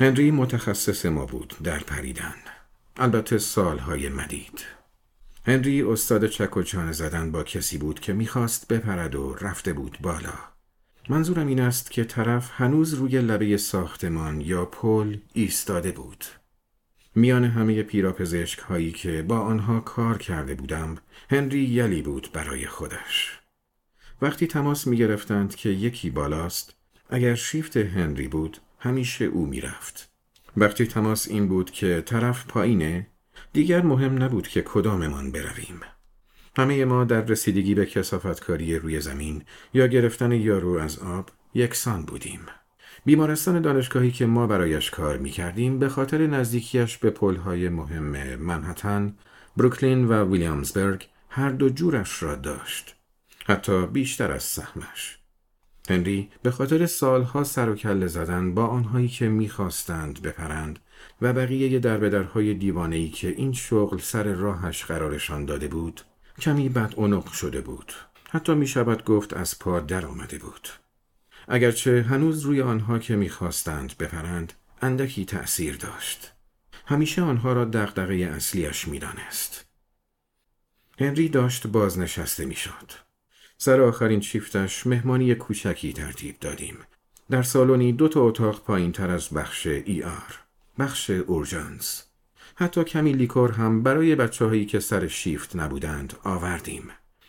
هنری متخصص ما بود در پریدن. البته سالهای مدید. هنری استاد چک و چانه زدن با کسی بود که می‌خواست بپرد و رفته بود بالا. منظورم این است که طرف هنوز روی لبه ساختمان یا پل ایستاده بود. میان همه پیراپزشک هایی که با آنها کار کرده بودم هنری یلی بود برای خودش. وقتی تماس می گرفتند که یکی بالاست اگر شیفت هنری بود همیشه او می‌رفت. وقتی تماس این بود که طرف پایینه دیگر مهم نبود که کداممان برویم. همه ما در رسیدگی به کسافتکاری روی زمین یا گرفتن یارو از آب یکسان بودیم. بیمارستان دانشگاهی که ما برایش کار می کردیم به خاطر نزدیکیش به پلهای مهم منحتن، بروکلین و ویلیامزبرگ هر دو جورش را داشت. حتی بیشتر از سهمش. هنری به خاطر سالها سر و کله زدن با آنهایی که می‌خواستند بپرند و بقیه دربدرهای دیوانهی که این شغل سر راهش قرارشان داده بود کمی بد اونق شده بود. حتی می شود گفت از پا در آمده بود. اگرچه هنوز روی آنها که می‌خواستند بپرند اندکی تأثیر داشت. همیشه آنها را دغدغه اصلیش می‌دانست. هنری داشت بازنشسته می‌شد. سر آخرین شیفتش مهمانی کوچکی ترتیب دادیم. در سالونی دو تا اتاق پایین تر از بخش ای آر. بخش اورژانس. حتی کمی لیکور هم برای بچه هایی که سر شیفت نبودند آوردیم.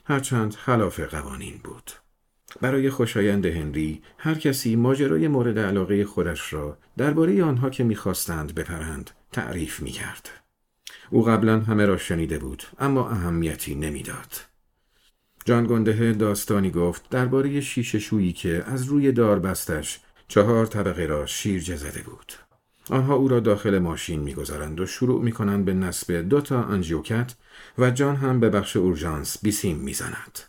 هرچند خلاف قوانین بود. برای خوشایند هنری هر کسی ماجرای مورد علاقه خودش را درباره آنها که می‌خواستند بپرند تعریف می‌کرد. او قبلا همه را شنیده بود اما اهمیتی نمی‌داد. جان گنده داستانی گفت درباره شیشه شویی که از روی دار بستش چهار طبقه را شیر زده بود. آنها او را داخل ماشین می‌گذارند و شروع می‌کنند به نصب دو تا انجیوکت و جان هم به بخش اورژانس بیسیم می‌زند.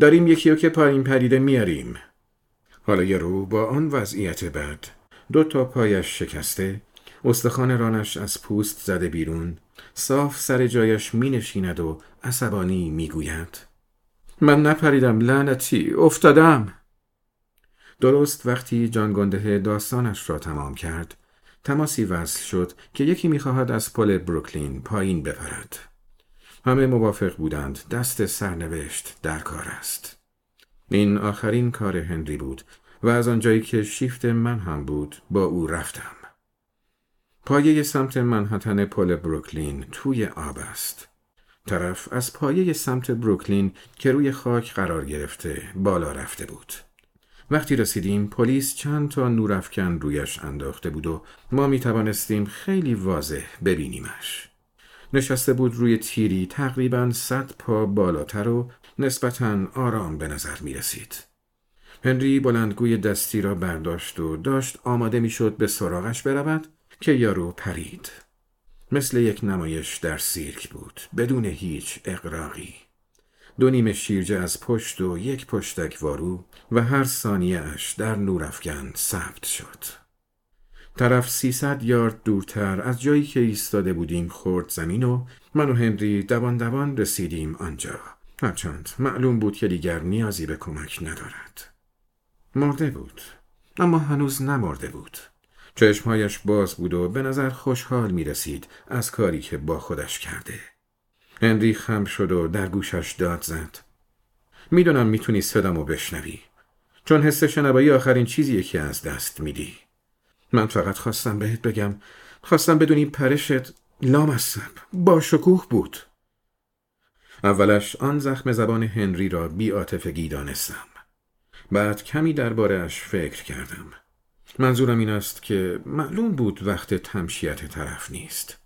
داریم یکی که پایین پریده میاریم. حالا رو با آن وضعیت بد دو تا پایش شکسته استخوان رانش از پوست زده بیرون صاف سر جایش می نشیند و عصبانی می گوید من نپریدم لعنتی افتادم. درست وقتی جان گنده داستانش را تمام کرد تماسی وصل شد که یکی می‌خواهد از پل بروکلین پایین بپرد. همه موافق بودند دست سرنوشت در کار است. این آخرین کار هنری بود و از آنجایی که شیفت من هم بود با او رفتم. پایه سمت منحتن پل بروکلین توی آب است. طرف از پایه سمت بروکلین که روی خاک قرار گرفته بالا رفته بود. وقتی رسیدیم پلیس چند تا نورافکن رویش انداخته بود و ما می توانستیم خیلی واضح ببینیمش. نشسته بود روی تیری تقریبا صد پا بالاتر و نسبتا آرام به نظر می رسید. هنری بلندگوی دستی را برداشت و داشت آماده می شد به سراغش برود که یارو پرید. مثل یک نمایش در سیرک بود بدون هیچ اقراقی. دو نیمه شیرجه از پشت و یک پشتک وارو و هر ثانیهش در نورافکن ثبت شد. طرف سیصد یارد دورتر از جایی که ایستاده بودیم خورد زمین و من و هنری دوان دوان رسیدیم آنجا. هرچند معلوم بود که دیگر نیازی به کمک ندارد. مرده بود اما هنوز نمرده بود. چشمهایش باز بود و به نظر خوشحال می رسید از کاری که با خودش کرده. هنری خم شد و در گوشش داد زد. می‌دونم می‌تونی صدامو بشنوی. چون حس شنوایی آخرین چیزیه که از دست میدی. من فقط خواستم بهت بگم خواستم بدونی پرشت لامصب با شکوه بود. اولش آن زخم زبان هنری را بی آتفگی دانستم. بعد کمی دربارهش فکر کردم. منظورم این است که معلوم بود وقت تمشیت طرف نیست.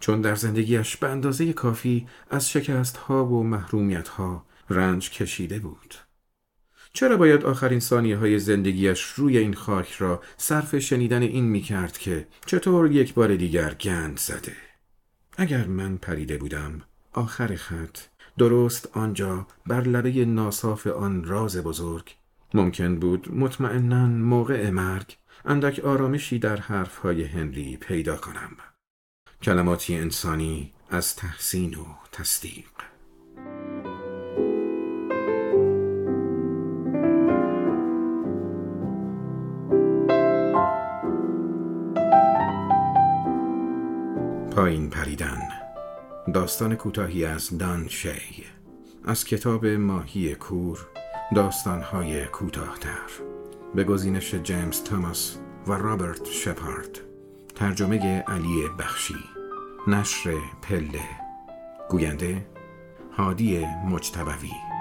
چون در زندگیش به اندازه کافی از شکست ها و محرومیت ها رنج کشیده بود. چرا باید آخرین ثانیه های زندگیش روی این خاک را صرف شنیدن این می کرد که چطور یک بار دیگر گند زده؟ اگر من پریده بودم آخر خط درست آنجا بر لبه ناصاف آن راز بزرگ ممکن بود مطمئنا موقع مرگ اندک آرامشی در حرفهای هنری پیدا کنم. کلماتی انسانی از تحسین و تصدیق. پایین پریدن. داستان کوتاهی از دان شی. از کتاب ماهی کور داستانهای کوتاهتر. به گزینش جیمز تاماس و رابرت شپارد. ترجمه علی بخشی. نشر پله. گوینده هادی مجتبوی.